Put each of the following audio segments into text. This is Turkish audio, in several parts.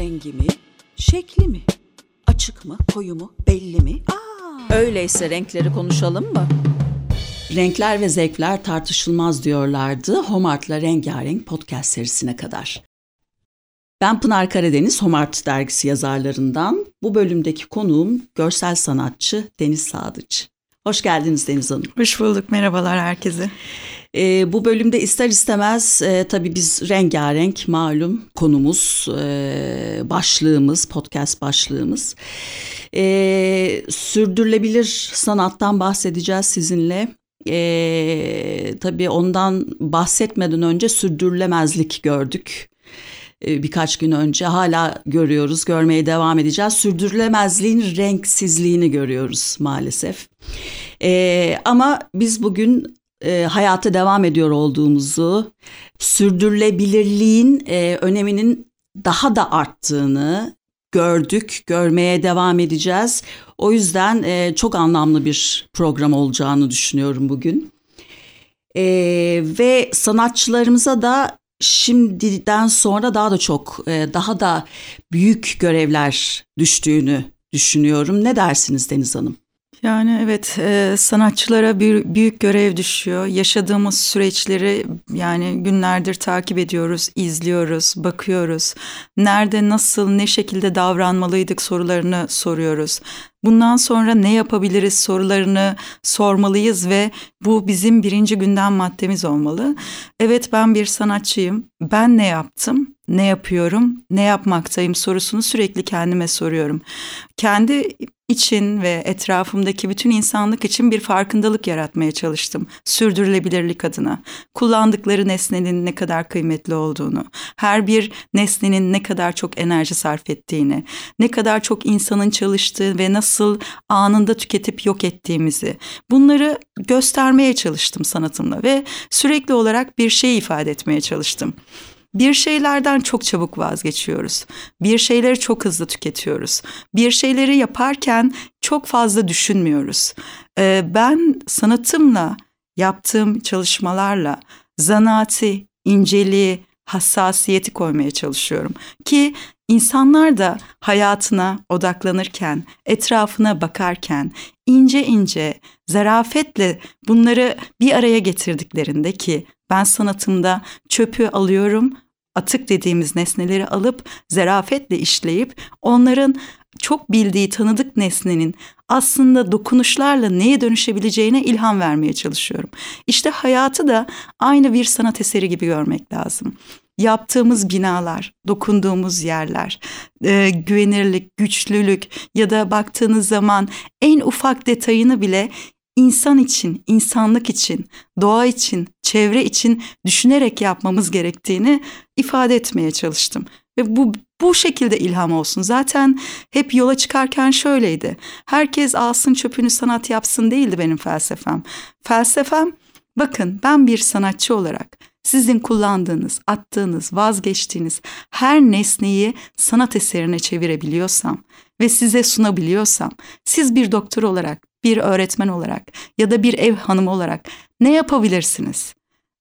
rengi mi, şekli mi? Açık mı, koyu mu, belli mi? Aa, öyleyse renkleri konuşalım mı? Renkler ve zevkler tartışılmaz diyorlardı Homart'la Rengarenk podcast serisine kadar. Ben Pınar Karadeniz, Homart dergisi yazarlarından. Bu bölümdeki konuğum görsel sanatçı Deniz Sadıç. Hoş geldiniz Deniz Hanım. Hoş bulduk, merhabalar herkese. E, bu bölümde ister istemez e, tabii biz rengarenk malum konumuz, e, başlığımız, podcast başlığımız. E, sürdürülebilir sanattan bahsedeceğiz sizinle. E, tabii ondan bahsetmeden önce sürdürülemezlik gördük e, birkaç gün önce hala görüyoruz, görmeye devam edeceğiz. Sürdürülemezliğin renksizliğini görüyoruz maalesef. Ee, ama biz bugün e, hayata devam ediyor olduğumuzu, sürdürülebilirliğin e, öneminin daha da arttığını gördük, görmeye devam edeceğiz. O yüzden e, çok anlamlı bir program olacağını düşünüyorum bugün. E, ve sanatçılarımıza da şimdiden sonra daha da çok, e, daha da büyük görevler düştüğünü düşünüyorum. Ne dersiniz Deniz Hanım? Yani evet e, sanatçılara bir büyük görev düşüyor. Yaşadığımız süreçleri yani günlerdir takip ediyoruz, izliyoruz, bakıyoruz. Nerede, nasıl, ne şekilde davranmalıydık sorularını soruyoruz. Bundan sonra ne yapabiliriz sorularını sormalıyız ve bu bizim birinci gündem maddemiz olmalı. Evet ben bir sanatçıyım. Ben ne yaptım? Ne yapıyorum? Ne yapmaktayım sorusunu sürekli kendime soruyorum. Kendi için ve etrafımdaki bütün insanlık için bir farkındalık yaratmaya çalıştım. Sürdürülebilirlik adına. Kullandıkları nesnenin ne kadar kıymetli olduğunu, her bir nesnenin ne kadar çok enerji sarf ettiğini, ne kadar çok insanın çalıştığı ve nasıl anında tüketip yok ettiğimizi bunları göstermeye çalıştım sanatımla ve sürekli olarak bir şey ifade etmeye çalıştım. Bir şeylerden çok çabuk vazgeçiyoruz. Bir şeyleri çok hızlı tüketiyoruz. Bir şeyleri yaparken çok fazla düşünmüyoruz. Ee, ben sanatımla, yaptığım çalışmalarla zanaati, inceliği, hassasiyeti koymaya çalışıyorum. Ki insanlar da hayatına odaklanırken, etrafına bakarken ince ince, zarafetle bunları bir araya getirdiklerinde ki ben sanatımda çöpü alıyorum, atık dediğimiz nesneleri alıp zarafetle işleyip onların çok bildiği tanıdık nesnenin aslında dokunuşlarla neye dönüşebileceğine ilham vermeye çalışıyorum. İşte hayatı da aynı bir sanat eseri gibi görmek lazım. Yaptığımız binalar, dokunduğumuz yerler, e, güvenirlik, güçlülük ya da baktığınız zaman en ufak detayını bile insan için, insanlık için, doğa için, çevre için düşünerek yapmamız gerektiğini ifade etmeye çalıştım. Ve bu bu şekilde ilham olsun. Zaten hep yola çıkarken şöyleydi. Herkes alsın çöpünü sanat yapsın değildi benim felsefem. Felsefem bakın ben bir sanatçı olarak sizin kullandığınız, attığınız, vazgeçtiğiniz her nesneyi sanat eserine çevirebiliyorsam ve size sunabiliyorsam, siz bir doktor olarak, bir öğretmen olarak ya da bir ev hanımı olarak ne yapabilirsiniz?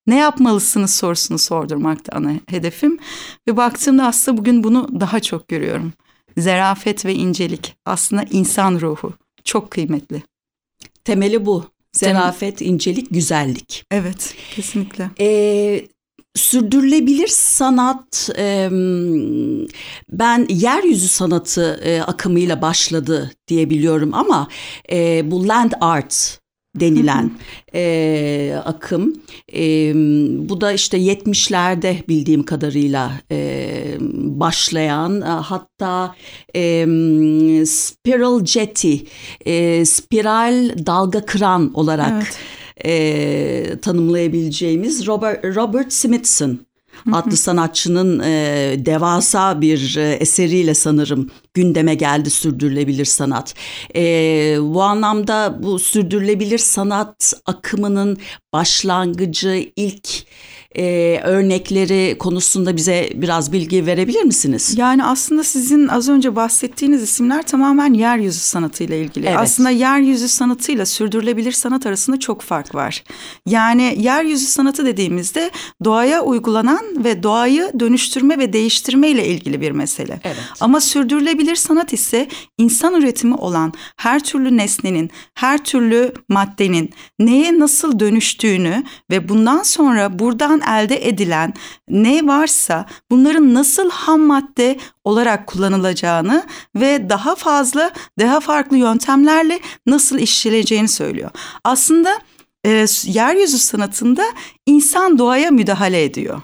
Ne yapmalısınız sorusunu sordurmakta ana hedefim. Ve baktığımda aslında bugün bunu daha çok görüyorum. Zerafet ve incelik aslında insan ruhu çok kıymetli. Temeli bu. Zerafet, incelik, güzellik. Evet, kesinlikle. Ee, sürdürülebilir sanat e, ben yeryüzü sanatı e, akımıyla başladı diyebiliyorum ama e, bu land art denilen e, akım. E, bu da işte 70'lerde bildiğim kadarıyla e, başlayan hatta e, spiral jetty, e, spiral dalga kıran olarak evet. e, tanımlayabileceğimiz Robert, Robert Smithson adlı sanatçının e, devasa bir e, eseriyle sanırım gündeme geldi sürdürülebilir sanat. E, bu anlamda bu sürdürülebilir sanat akımının başlangıcı ilk e, örnekleri konusunda bize biraz bilgi verebilir misiniz? Yani aslında sizin az önce bahsettiğiniz isimler tamamen yeryüzü sanatıyla ilgili. Evet. Aslında yeryüzü sanatıyla sürdürülebilir sanat arasında çok fark var. Yani yeryüzü sanatı dediğimizde doğaya uygulanan ve doğayı dönüştürme ve değiştirme ile ilgili bir mesele. Evet. Ama sürdürülebilir sanat ise insan üretimi olan her türlü nesnenin, her türlü maddenin neye nasıl dönüştüğünü ve bundan sonra buradan elde edilen ne varsa bunların nasıl ham madde olarak kullanılacağını ve daha fazla, daha farklı yöntemlerle nasıl işleneceğini söylüyor. Aslında e, yeryüzü sanatında insan doğaya müdahale ediyor.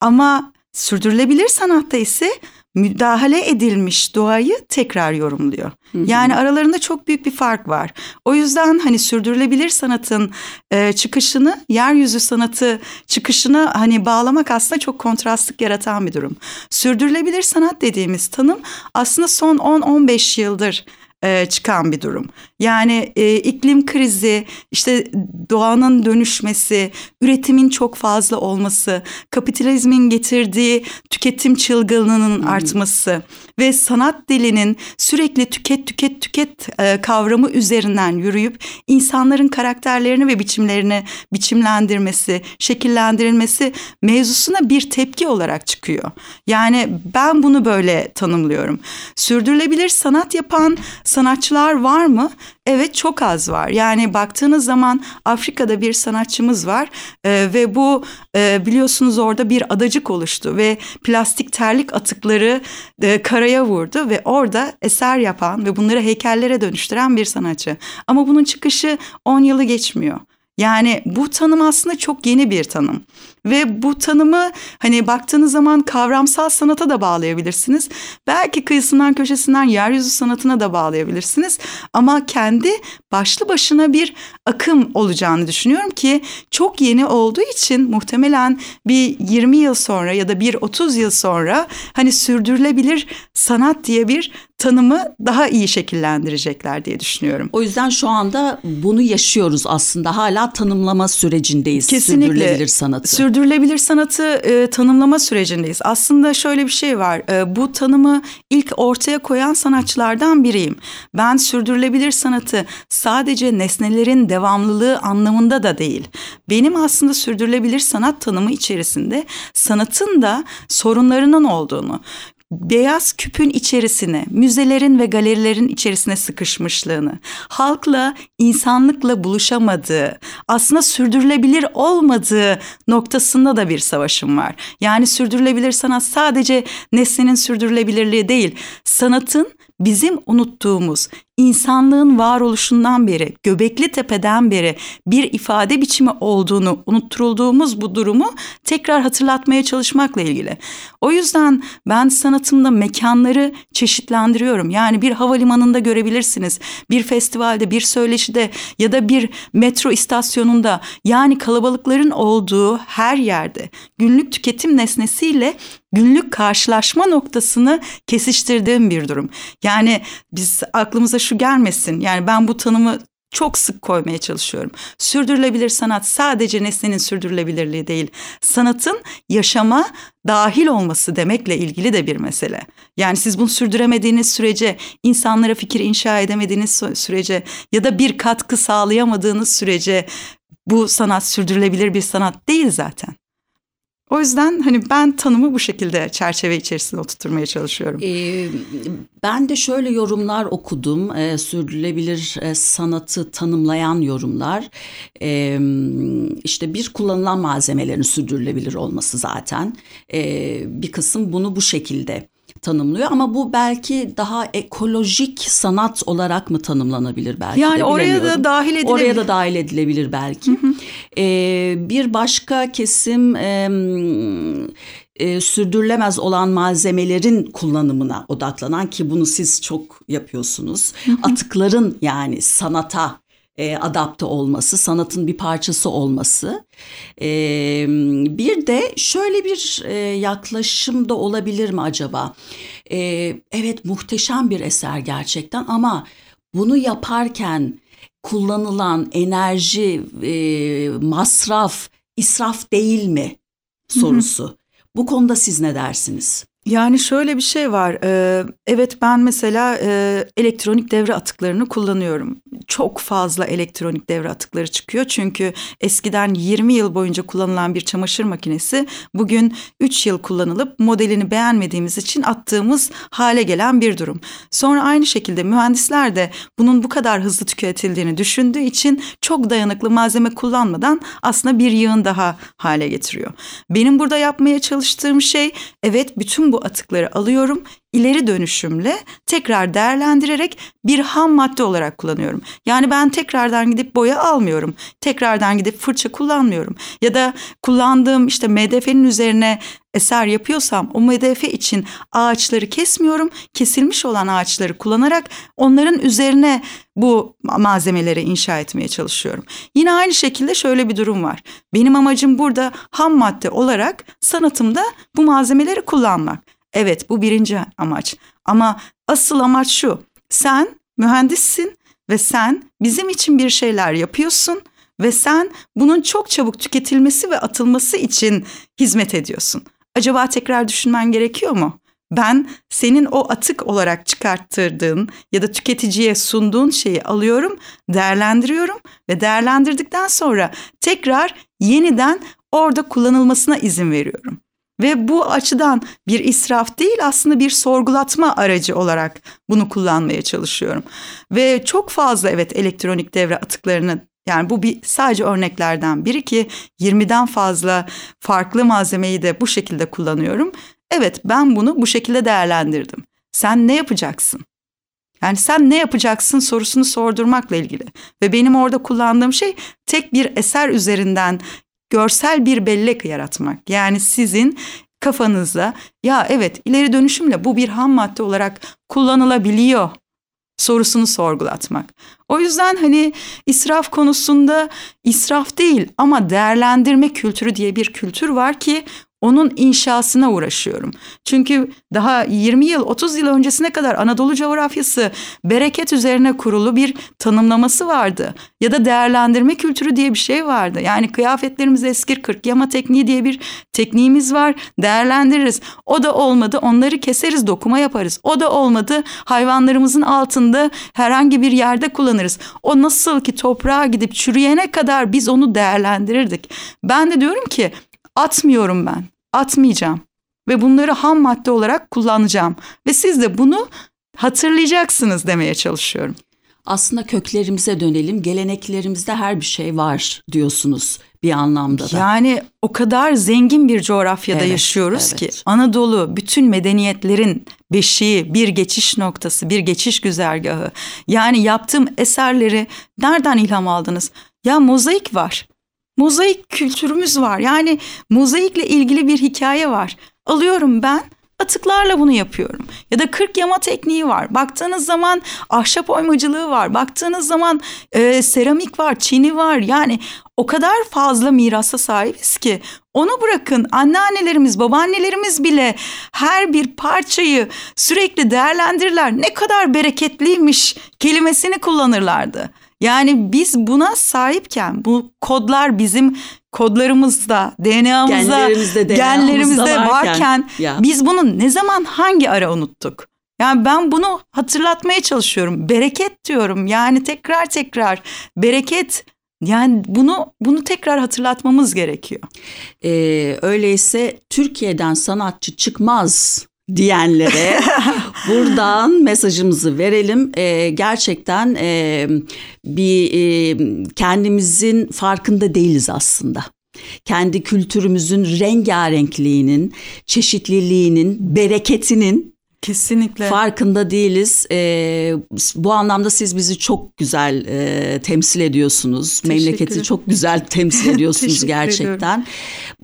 Ama sürdürülebilir sanatta ise müdahale edilmiş doğayı tekrar yorumluyor. Hı hı. Yani aralarında çok büyük bir fark var. O yüzden hani sürdürülebilir sanatın e, çıkışını, yeryüzü sanatı çıkışını hani bağlamak aslında çok kontrastlık yaratan bir durum. Sürdürülebilir sanat dediğimiz tanım aslında son 10-15 yıldır e, çıkan bir durum. Yani e, iklim krizi, işte doğanın dönüşmesi, üretimin çok fazla olması, kapitalizmin getirdiği tüketim çılgınlığının hmm. artması ve sanat dilinin sürekli tüket tüket tüket e, kavramı üzerinden yürüyüp insanların karakterlerini ve biçimlerini biçimlendirmesi, şekillendirilmesi mevzusuna bir tepki olarak çıkıyor. Yani ben bunu böyle tanımlıyorum. Sürdürülebilir sanat yapan sanatçılar var mı? Evet çok az var. Yani baktığınız zaman Afrika'da bir sanatçımız var e, ve bu e, biliyorsunuz orada bir adacık oluştu ve plastik terlik atıkları e, karaya vurdu ve orada eser yapan ve bunları heykellere dönüştüren bir sanatçı. Ama bunun çıkışı 10 yılı geçmiyor. Yani bu tanım aslında çok yeni bir tanım. Ve bu tanımı hani baktığınız zaman kavramsal sanata da bağlayabilirsiniz. Belki kıyısından köşesinden yeryüzü sanatına da bağlayabilirsiniz. Ama kendi başlı başına bir akım olacağını düşünüyorum ki çok yeni olduğu için muhtemelen bir 20 yıl sonra ya da bir 30 yıl sonra hani sürdürülebilir sanat diye bir tanımı daha iyi şekillendirecekler diye düşünüyorum. O yüzden şu anda bunu yaşıyoruz aslında. Hala tanımlama sürecindeyiz. Kesinlikle. Sürdürülebilir sanatı. Sürdürülebilir sanatı e, tanımlama sürecindeyiz. Aslında şöyle bir şey var. E, bu tanımı ilk ortaya koyan sanatçılardan biriyim. Ben sürdürülebilir sanatı sadece nesnelerin devamlılığı anlamında da değil. Benim aslında sürdürülebilir sanat tanımı içerisinde sanatın da sorunlarının olduğunu, beyaz küpün içerisine, müzelerin ve galerilerin içerisine sıkışmışlığını, halkla, insanlıkla buluşamadığı, aslında sürdürülebilir olmadığı noktasında da bir savaşım var. Yani sürdürülebilir sanat sadece nesnenin sürdürülebilirliği değil, sanatın bizim unuttuğumuz insanlığın varoluşundan beri, Göbekli Tepe'den beri bir ifade biçimi olduğunu unutturulduğumuz bu durumu tekrar hatırlatmaya çalışmakla ilgili. O yüzden ben sanatımda mekanları çeşitlendiriyorum. Yani bir havalimanında görebilirsiniz, bir festivalde, bir söyleşide ya da bir metro istasyonunda yani kalabalıkların olduğu her yerde günlük tüketim nesnesiyle günlük karşılaşma noktasını kesiştirdiğim bir durum. Yani biz aklımıza şu gelmesin. Yani ben bu tanımı çok sık koymaya çalışıyorum. Sürdürülebilir sanat sadece nesnenin sürdürülebilirliği değil. Sanatın yaşama dahil olması demekle ilgili de bir mesele. Yani siz bunu sürdüremediğiniz sürece, insanlara fikir inşa edemediğiniz sürece ya da bir katkı sağlayamadığınız sürece bu sanat sürdürülebilir bir sanat değil zaten. O yüzden hani ben tanımı bu şekilde çerçeve içerisinde oturtmaya çalışıyorum. Ee, ben de şöyle yorumlar okudum. Ee, sürdürülebilir e, sanatı tanımlayan yorumlar. Ee, işte bir kullanılan malzemelerin sürdürülebilir olması zaten. Ee, bir kısım bunu bu şekilde tanımlıyor ama bu belki daha ekolojik sanat olarak mı tanımlanabilir belki yani de oraya da dahil edilebilir. Oraya da dahil edilebilir belki. Hı hı. Ee, bir başka kesim e, e, sürdürülemez olan malzemelerin kullanımına odaklanan ki bunu siz çok yapıyorsunuz. Hı hı. Atıkların yani sanata e, adapte olması, sanatın bir parçası olması. E, bir de şöyle bir e, yaklaşım da olabilir mi acaba? E, evet muhteşem bir eser gerçekten ama bunu yaparken kullanılan enerji, e, masraf israf değil mi sorusu. Hı hı. Bu konuda siz ne dersiniz? Yani şöyle bir şey var. Evet ben mesela elektronik devre atıklarını kullanıyorum. Çok fazla elektronik devre atıkları çıkıyor. Çünkü eskiden 20 yıl boyunca kullanılan bir çamaşır makinesi bugün 3 yıl kullanılıp modelini beğenmediğimiz için attığımız hale gelen bir durum. Sonra aynı şekilde mühendisler de bunun bu kadar hızlı tüketildiğini düşündüğü için çok dayanıklı malzeme kullanmadan aslında bir yığın daha hale getiriyor. Benim burada yapmaya çalıştığım şey evet bütün bu atıkları alıyorum, ileri dönüşümle tekrar değerlendirerek bir ham madde olarak kullanıyorum. Yani ben tekrardan gidip boya almıyorum. Tekrardan gidip fırça kullanmıyorum. Ya da kullandığım işte MDF'nin üzerine eser yapıyorsam o MDF için ağaçları kesmiyorum. Kesilmiş olan ağaçları kullanarak onların üzerine bu malzemeleri inşa etmeye çalışıyorum. Yine aynı şekilde şöyle bir durum var. Benim amacım burada ham madde olarak sanatımda bu malzemeleri kullanmak. Evet bu birinci amaç. Ama asıl amaç şu. Sen mühendissin ve sen bizim için bir şeyler yapıyorsun ve sen bunun çok çabuk tüketilmesi ve atılması için hizmet ediyorsun. Acaba tekrar düşünmen gerekiyor mu? Ben senin o atık olarak çıkarttırdığın ya da tüketiciye sunduğun şeyi alıyorum, değerlendiriyorum ve değerlendirdikten sonra tekrar yeniden orada kullanılmasına izin veriyorum. Ve bu açıdan bir israf değil aslında bir sorgulatma aracı olarak bunu kullanmaya çalışıyorum. Ve çok fazla evet elektronik devre atıklarını yani bu bir sadece örneklerden biri ki 20'den fazla farklı malzemeyi de bu şekilde kullanıyorum. Evet ben bunu bu şekilde değerlendirdim. Sen ne yapacaksın? Yani sen ne yapacaksın sorusunu sordurmakla ilgili. Ve benim orada kullandığım şey tek bir eser üzerinden görsel bir bellek yaratmak. Yani sizin kafanızda ya evet ileri dönüşümle bu bir ham madde olarak kullanılabiliyor sorusunu sorgulatmak. O yüzden hani israf konusunda israf değil ama değerlendirme kültürü diye bir kültür var ki onun inşasına uğraşıyorum. Çünkü daha 20 yıl 30 yıl öncesine kadar Anadolu coğrafyası bereket üzerine kurulu bir tanımlaması vardı. Ya da değerlendirme kültürü diye bir şey vardı. Yani kıyafetlerimizi eskir kırk yama tekniği diye bir tekniğimiz var. Değerlendiririz. O da olmadı onları keseriz dokuma yaparız. O da olmadı hayvanlarımızın altında herhangi bir yerde kullanırız. O nasıl ki toprağa gidip çürüyene kadar biz onu değerlendirirdik. Ben de diyorum ki atmıyorum ben atmayacağım ve bunları ham madde olarak kullanacağım ve siz de bunu hatırlayacaksınız demeye çalışıyorum. Aslında köklerimize dönelim. Geleneklerimizde her bir şey var diyorsunuz bir anlamda da. Yani o kadar zengin bir coğrafyada evet, yaşıyoruz evet. ki Anadolu bütün medeniyetlerin beşiği, bir geçiş noktası, bir geçiş güzergahı. Yani yaptığım eserleri nereden ilham aldınız? Ya mozaik var mozaik kültürümüz var. Yani mozaikle ilgili bir hikaye var. Alıyorum ben atıklarla bunu yapıyorum. Ya da kırk yama tekniği var. Baktığınız zaman ahşap oymacılığı var. Baktığınız zaman e, seramik var, çini var. Yani o kadar fazla mirasa sahibiz ki onu bırakın anneannelerimiz, babaannelerimiz bile her bir parçayı sürekli değerlendirirler. Ne kadar bereketliymiş kelimesini kullanırlardı. Yani biz buna sahipken bu kodlar bizim kodlarımızda, DNA'mızda, genlerimizde, genlerimizde varken, varken ya. biz bunu ne zaman hangi ara unuttuk? Yani ben bunu hatırlatmaya çalışıyorum. Bereket diyorum. Yani tekrar tekrar bereket yani bunu bunu tekrar hatırlatmamız gerekiyor. Ee, öyleyse Türkiye'den sanatçı çıkmaz diyenlere buradan mesajımızı verelim. E, gerçekten e, bir e, kendimizin farkında değiliz aslında. Kendi kültürümüzün rengarenkliğinin, çeşitliliğinin, bereketinin Kesinlikle. Farkında değiliz. Ee, bu anlamda siz bizi çok güzel e, temsil ediyorsunuz. Memleketi çok güzel temsil ediyorsunuz gerçekten.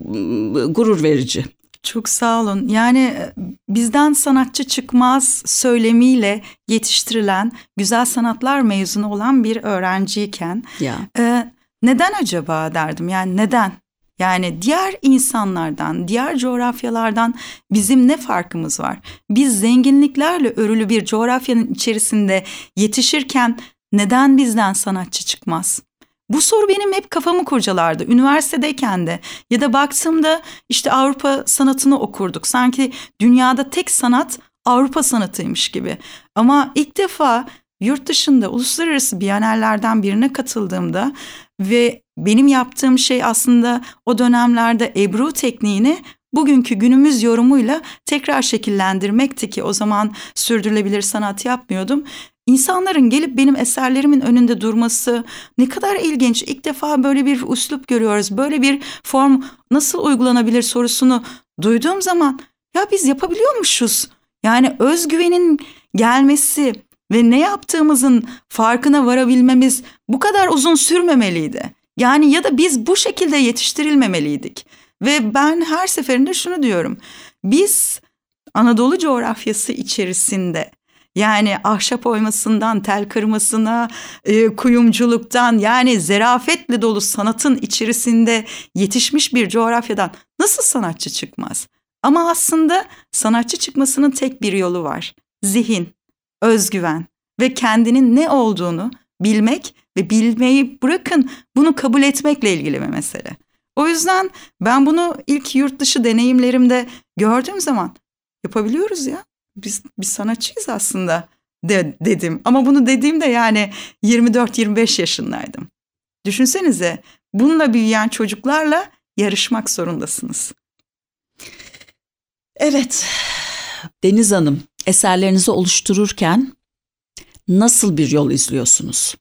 Ediyorum. Gurur verici. Çok sağ olun. Yani e, bizden sanatçı çıkmaz söylemiyle yetiştirilen güzel sanatlar mezunu olan bir öğrenciyken ya. e, neden acaba derdim. Yani neden? Yani diğer insanlardan, diğer coğrafyalardan bizim ne farkımız var? Biz zenginliklerle örülü bir coğrafyanın içerisinde yetişirken neden bizden sanatçı çıkmaz? Bu soru benim hep kafamı kurcalardı. Üniversitedeyken de ya da baktığımda işte Avrupa sanatını okurduk. Sanki dünyada tek sanat Avrupa sanatıymış gibi. Ama ilk defa yurt dışında uluslararası biyanellerden birine katıldığımda ve benim yaptığım şey aslında o dönemlerde Ebru tekniğini bugünkü günümüz yorumuyla tekrar şekillendirmekti ki o zaman sürdürülebilir sanat yapmıyordum. İnsanların gelip benim eserlerimin önünde durması ne kadar ilginç. İlk defa böyle bir üslup görüyoruz. Böyle bir form nasıl uygulanabilir sorusunu duyduğum zaman ya biz yapabiliyormuşuz. Yani özgüvenin gelmesi ve ne yaptığımızın farkına varabilmemiz bu kadar uzun sürmemeliydi. Yani ya da biz bu şekilde yetiştirilmemeliydik. Ve ben her seferinde şunu diyorum. Biz Anadolu coğrafyası içerisinde yani ahşap oymasından, tel kırmasına, e, kuyumculuktan yani zerafetle dolu sanatın içerisinde yetişmiş bir coğrafyadan nasıl sanatçı çıkmaz? Ama aslında sanatçı çıkmasının tek bir yolu var. Zihin, özgüven ve kendinin ne olduğunu bilmek ve bilmeyi bırakın bunu kabul etmekle ilgili bir mesele. O yüzden ben bunu ilk yurt dışı deneyimlerimde gördüğüm zaman yapabiliyoruz ya. Biz biz sanatçıyız aslında de, dedim. Ama bunu dediğimde yani 24-25 yaşındaydım. Düşünsenize bununla büyüyen çocuklarla yarışmak zorundasınız. Evet Deniz Hanım eserlerinizi oluştururken nasıl bir yol izliyorsunuz?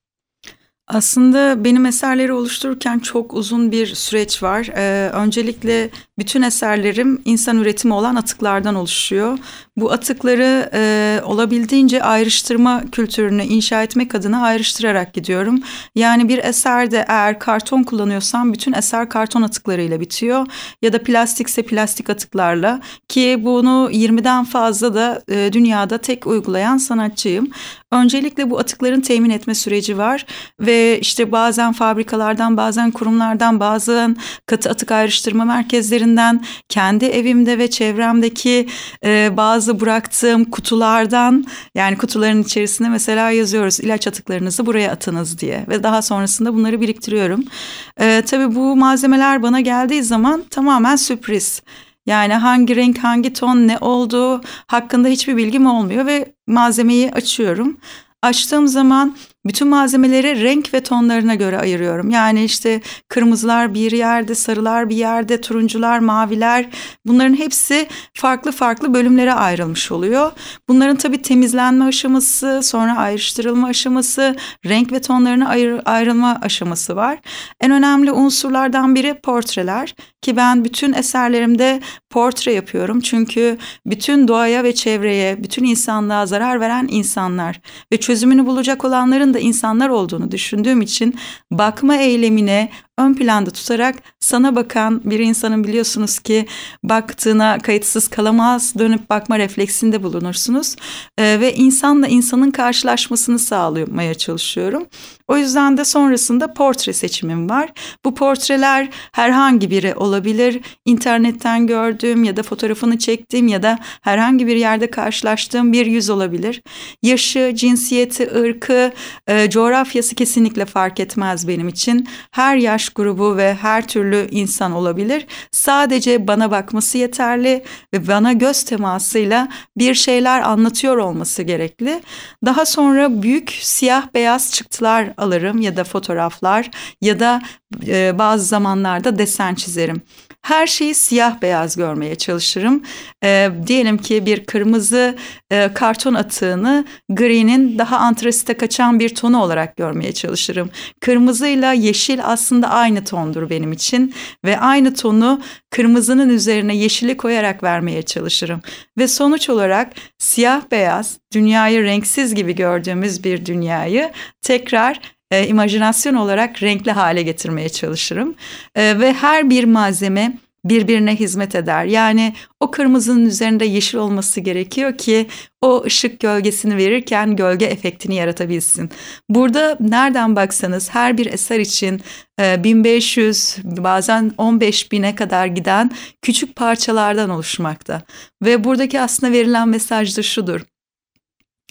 Aslında benim eserleri oluştururken çok uzun bir süreç var. Ee, öncelikle bütün eserlerim insan üretimi olan atıklardan oluşuyor. Bu atıkları e, olabildiğince ayrıştırma kültürünü inşa etmek adına ayrıştırarak gidiyorum. Yani bir eserde eğer karton kullanıyorsam bütün eser karton atıklarıyla bitiyor. Ya da plastikse plastik atıklarla ki bunu 20'den fazla da e, dünyada tek uygulayan sanatçıyım. Öncelikle bu atıkların temin etme süreci var ve işte bazen fabrikalardan bazen kurumlardan bazen katı atık ayrıştırma merkezlerinden kendi evimde ve çevremdeki e, bazı bıraktığım kutulardan yani kutuların içerisinde mesela yazıyoruz ilaç atıklarınızı buraya atınız diye ve daha sonrasında bunları biriktiriyorum. E, tabii bu malzemeler bana geldiği zaman tamamen sürpriz. Yani hangi renk, hangi ton, ne olduğu hakkında hiçbir bilgim olmuyor ve malzemeyi açıyorum. Açtığım zaman bütün malzemeleri renk ve tonlarına göre ayırıyorum. Yani işte kırmızılar bir yerde, sarılar bir yerde, turuncular, maviler bunların hepsi farklı farklı bölümlere ayrılmış oluyor. Bunların tabii temizlenme aşaması, sonra ayrıştırılma aşaması, renk ve tonlarına ayır, ayrılma aşaması var. En önemli unsurlardan biri portreler ki ben bütün eserlerimde portre yapıyorum. Çünkü bütün doğaya ve çevreye, bütün insanlığa zarar veren insanlar ve çözümünü bulacak olanların da insanlar olduğunu düşündüğüm için bakma eylemine ön planda tutarak sana bakan bir insanın biliyorsunuz ki baktığına kayıtsız kalamaz dönüp bakma refleksinde bulunursunuz ee, ve insanla insanın karşılaşmasını sağlamaya çalışıyorum. O yüzden de sonrasında portre seçimim var. Bu portreler herhangi biri olabilir. İnternetten gördüğüm ya da fotoğrafını çektiğim ya da herhangi bir yerde karşılaştığım bir yüz olabilir. Yaşı, cinsiyeti, ırkı, e, coğrafyası kesinlikle fark etmez benim için. Her yaş grubu ve her türlü insan olabilir. Sadece bana bakması yeterli ve bana göz temasıyla bir şeyler anlatıyor olması gerekli. Daha sonra büyük siyah beyaz çıktılar alırım ya da fotoğraflar ya da e, bazı zamanlarda desen çizerim. Her şeyi siyah beyaz görmeye çalışırım. E, diyelim ki bir kırmızı e, karton atığını gri'nin daha antrasite kaçan bir tonu olarak görmeye çalışırım. Kırmızıyla yeşil aslında aynı tondur benim için ve aynı tonu kırmızının üzerine yeşili koyarak vermeye çalışırım. Ve sonuç olarak siyah beyaz dünyayı renksiz gibi gördüğümüz bir dünyayı tekrar e, imajinasyon olarak renkli hale getirmeye çalışırım. E, ve her bir malzeme birbirine hizmet eder. Yani o kırmızının üzerinde yeşil olması gerekiyor ki o ışık gölgesini verirken gölge efektini yaratabilsin. Burada nereden baksanız her bir eser için 1500 e, bazen 15 bine kadar giden küçük parçalardan oluşmakta. Ve buradaki aslında verilen mesaj da şudur.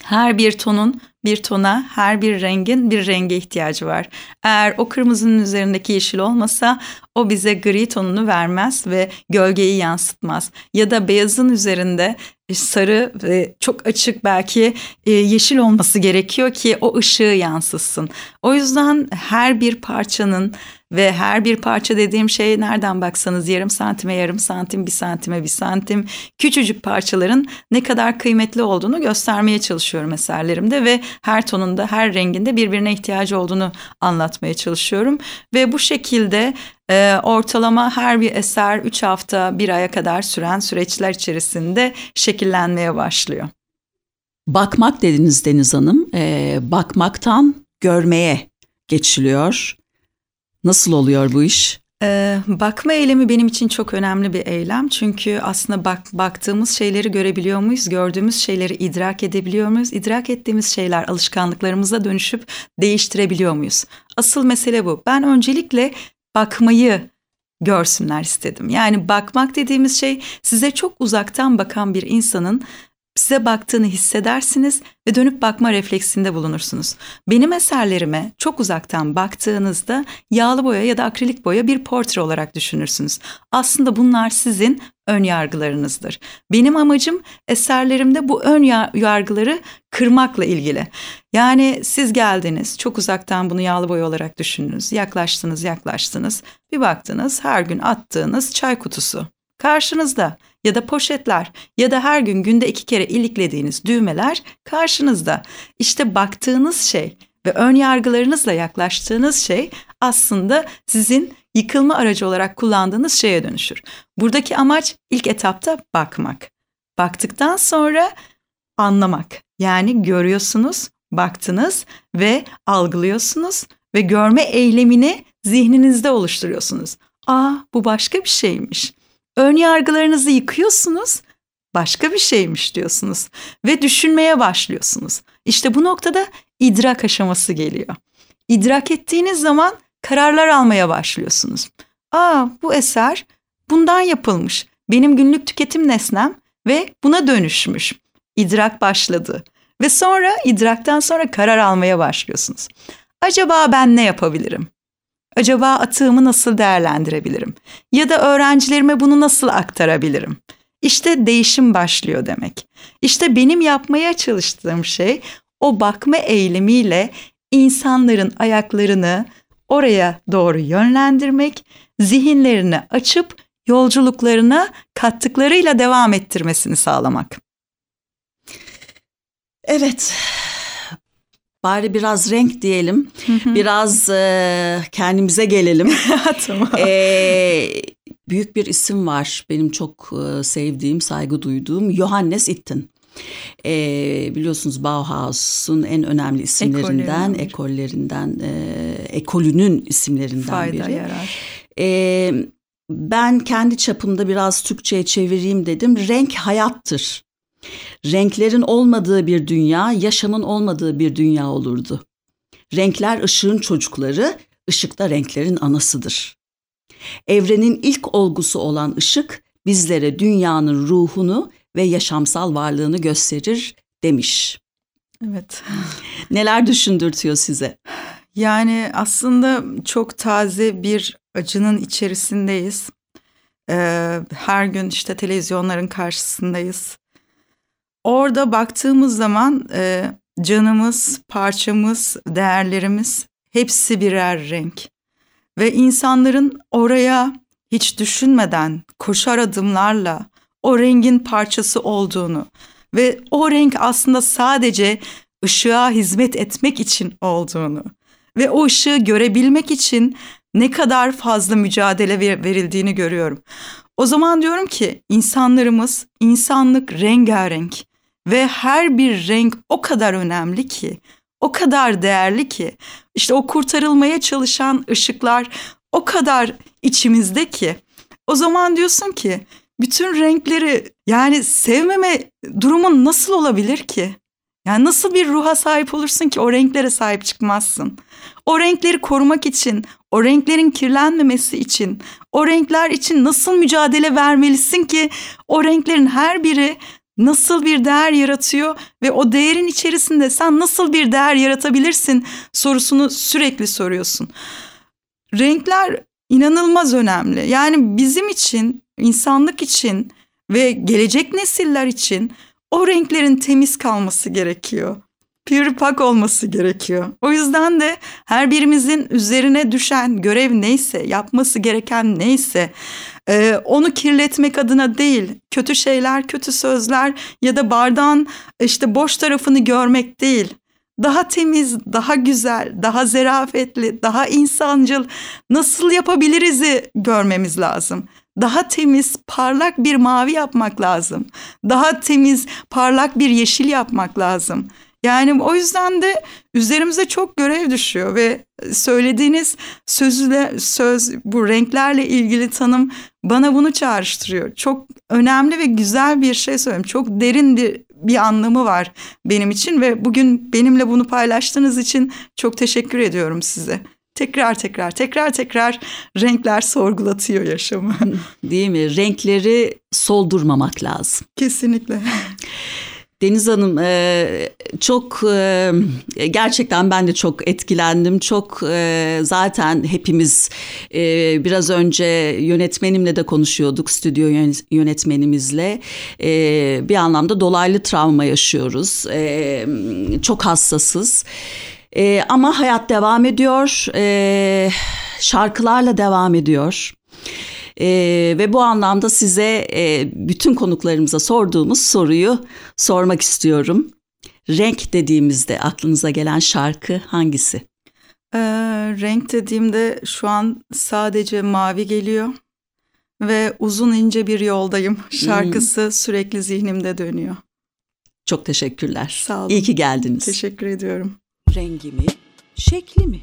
Her bir tonun bir tona, her bir rengin bir renge ihtiyacı var. Eğer o kırmızının üzerindeki yeşil olmasa o bize gri tonunu vermez ve gölgeyi yansıtmaz. Ya da beyazın üzerinde sarı ve çok açık belki e, yeşil olması gerekiyor ki o ışığı yansıtsın. O yüzden her bir parçanın ve her bir parça dediğim şey nereden baksanız yarım santime yarım santim bir santime bir santim küçücük parçaların ne kadar kıymetli olduğunu göstermeye çalışıyorum eserlerimde ve her tonunda her renginde birbirine ihtiyacı olduğunu anlatmaya çalışıyorum ve bu şekilde e, ortalama her bir eser 3 hafta bir aya kadar süren süreçler içerisinde şekillenmeye başlıyor. Bakmak dediniz Deniz Hanım. E, bakmaktan görmeye geçiliyor. Nasıl oluyor bu iş? Ee, bakma eylemi benim için çok önemli bir eylem. Çünkü aslında bak, baktığımız şeyleri görebiliyor muyuz? Gördüğümüz şeyleri idrak edebiliyor muyuz? İdrak ettiğimiz şeyler alışkanlıklarımıza dönüşüp değiştirebiliyor muyuz? Asıl mesele bu. Ben öncelikle bakmayı görsünler istedim. Yani bakmak dediğimiz şey size çok uzaktan bakan bir insanın size baktığını hissedersiniz ve dönüp bakma refleksinde bulunursunuz. Benim eserlerime çok uzaktan baktığınızda yağlı boya ya da akrilik boya bir portre olarak düşünürsünüz. Aslında bunlar sizin ön yargılarınızdır. Benim amacım eserlerimde bu ön yargıları kırmakla ilgili. Yani siz geldiniz, çok uzaktan bunu yağlı boya olarak düşündünüz. Yaklaştınız, yaklaştınız. Bir baktınız her gün attığınız çay kutusu karşınızda ya da poşetler ya da her gün günde iki kere iliklediğiniz düğmeler karşınızda. İşte baktığınız şey ve ön yargılarınızla yaklaştığınız şey aslında sizin yıkılma aracı olarak kullandığınız şeye dönüşür. Buradaki amaç ilk etapta bakmak. Baktıktan sonra anlamak. Yani görüyorsunuz, baktınız ve algılıyorsunuz ve görme eylemini zihninizde oluşturuyorsunuz. Aa bu başka bir şeymiş. Ön yargılarınızı yıkıyorsunuz, başka bir şeymiş diyorsunuz ve düşünmeye başlıyorsunuz. İşte bu noktada idrak aşaması geliyor. İdrak ettiğiniz zaman kararlar almaya başlıyorsunuz. Aa bu eser bundan yapılmış. Benim günlük tüketim nesnem ve buna dönüşmüş. İdrak başladı ve sonra idraktan sonra karar almaya başlıyorsunuz. Acaba ben ne yapabilirim? Acaba atığımı nasıl değerlendirebilirim? Ya da öğrencilerime bunu nasıl aktarabilirim? İşte değişim başlıyor demek. İşte benim yapmaya çalıştığım şey o bakma eylemiyle insanların ayaklarını oraya doğru yönlendirmek, zihinlerini açıp yolculuklarına kattıklarıyla devam ettirmesini sağlamak. Evet, Bari biraz renk diyelim. Biraz e, kendimize gelelim. tamam. E, büyük bir isim var benim çok e, sevdiğim, saygı duyduğum Johannes Itten. E, biliyorsunuz Bauhaus'un en önemli isimlerinden, Ekolleri. ekollerinden, e, ekolünün isimlerinden Fayda biri. Yarar. E, ben kendi çapımda biraz Türkçe'ye çevireyim dedim. Renk hayattır. Renklerin olmadığı bir dünya, yaşamın olmadığı bir dünya olurdu. Renkler ışığın çocukları, ışık da renklerin anasıdır. Evrenin ilk olgusu olan ışık bizlere dünyanın ruhunu ve yaşamsal varlığını gösterir demiş. Evet. Neler düşündürtüyor size? Yani aslında çok taze bir acının içerisindeyiz. Ee, her gün işte televizyonların karşısındayız. Orada baktığımız zaman e, canımız, parçamız, değerlerimiz hepsi birer renk. Ve insanların oraya hiç düşünmeden koşar adımlarla o rengin parçası olduğunu ve o renk aslında sadece ışığa hizmet etmek için olduğunu ve o ışığı görebilmek için ne kadar fazla mücadele verildiğini görüyorum. O zaman diyorum ki insanlarımız insanlık rengarenk ve her bir renk o kadar önemli ki, o kadar değerli ki. İşte o kurtarılmaya çalışan ışıklar o kadar içimizde ki. O zaman diyorsun ki bütün renkleri yani sevmeme durumun nasıl olabilir ki? Yani nasıl bir ruha sahip olursun ki o renklere sahip çıkmazsın? O renkleri korumak için, o renklerin kirlenmemesi için, o renkler için nasıl mücadele vermelisin ki o renklerin her biri nasıl bir değer yaratıyor ve o değerin içerisinde sen nasıl bir değer yaratabilirsin sorusunu sürekli soruyorsun. Renkler inanılmaz önemli. Yani bizim için, insanlık için ve gelecek nesiller için o renklerin temiz kalması gerekiyor. Pür pak olması gerekiyor. O yüzden de her birimizin üzerine düşen görev neyse, yapması gereken neyse ee, onu kirletmek adına değil, kötü şeyler, kötü sözler ya da bardağın işte boş tarafını görmek değil. Daha temiz, daha güzel, daha zerafetli, daha insancıl nasıl yapabiliriz'i görmemiz lazım. Daha temiz, parlak bir mavi yapmak lazım. Daha temiz, parlak bir yeşil yapmak lazım. Yani o yüzden de üzerimize çok görev düşüyor ve söylediğiniz sözle söz bu renklerle ilgili tanım bana bunu çağrıştırıyor. Çok önemli ve güzel bir şey söylüyorum. Çok derin bir bir anlamı var benim için ve bugün benimle bunu paylaştığınız için çok teşekkür ediyorum size. Tekrar tekrar tekrar tekrar renkler sorgulatıyor yaşamı. Değil mi? Renkleri soldurmamak lazım. Kesinlikle. Deniz Hanım e, çok e, gerçekten ben de çok etkilendim. Çok e, zaten hepimiz biraz önce yönetmenimle de konuşuyorduk stüdyo yönetmenimizle. Bir anlamda dolaylı travma yaşıyoruz. Çok hassasız. Ama hayat devam ediyor. Şarkılarla devam ediyor. E, ve bu anlamda size e, bütün konuklarımıza sorduğumuz soruyu sormak istiyorum. Renk dediğimizde aklınıza gelen şarkı hangisi? E, renk dediğimde şu an sadece mavi geliyor ve uzun ince bir yoldayım. Şarkısı hmm. sürekli zihnimde dönüyor. Çok teşekkürler. Sağ olun. İyi ki geldiniz. Teşekkür ediyorum. Rengi mi? Şekli mi?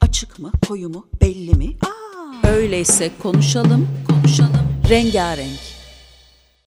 Açık mı? Koyu mu? Belli mi? Aa! Öyleyse konuşalım, konuşalım. Rengarenk.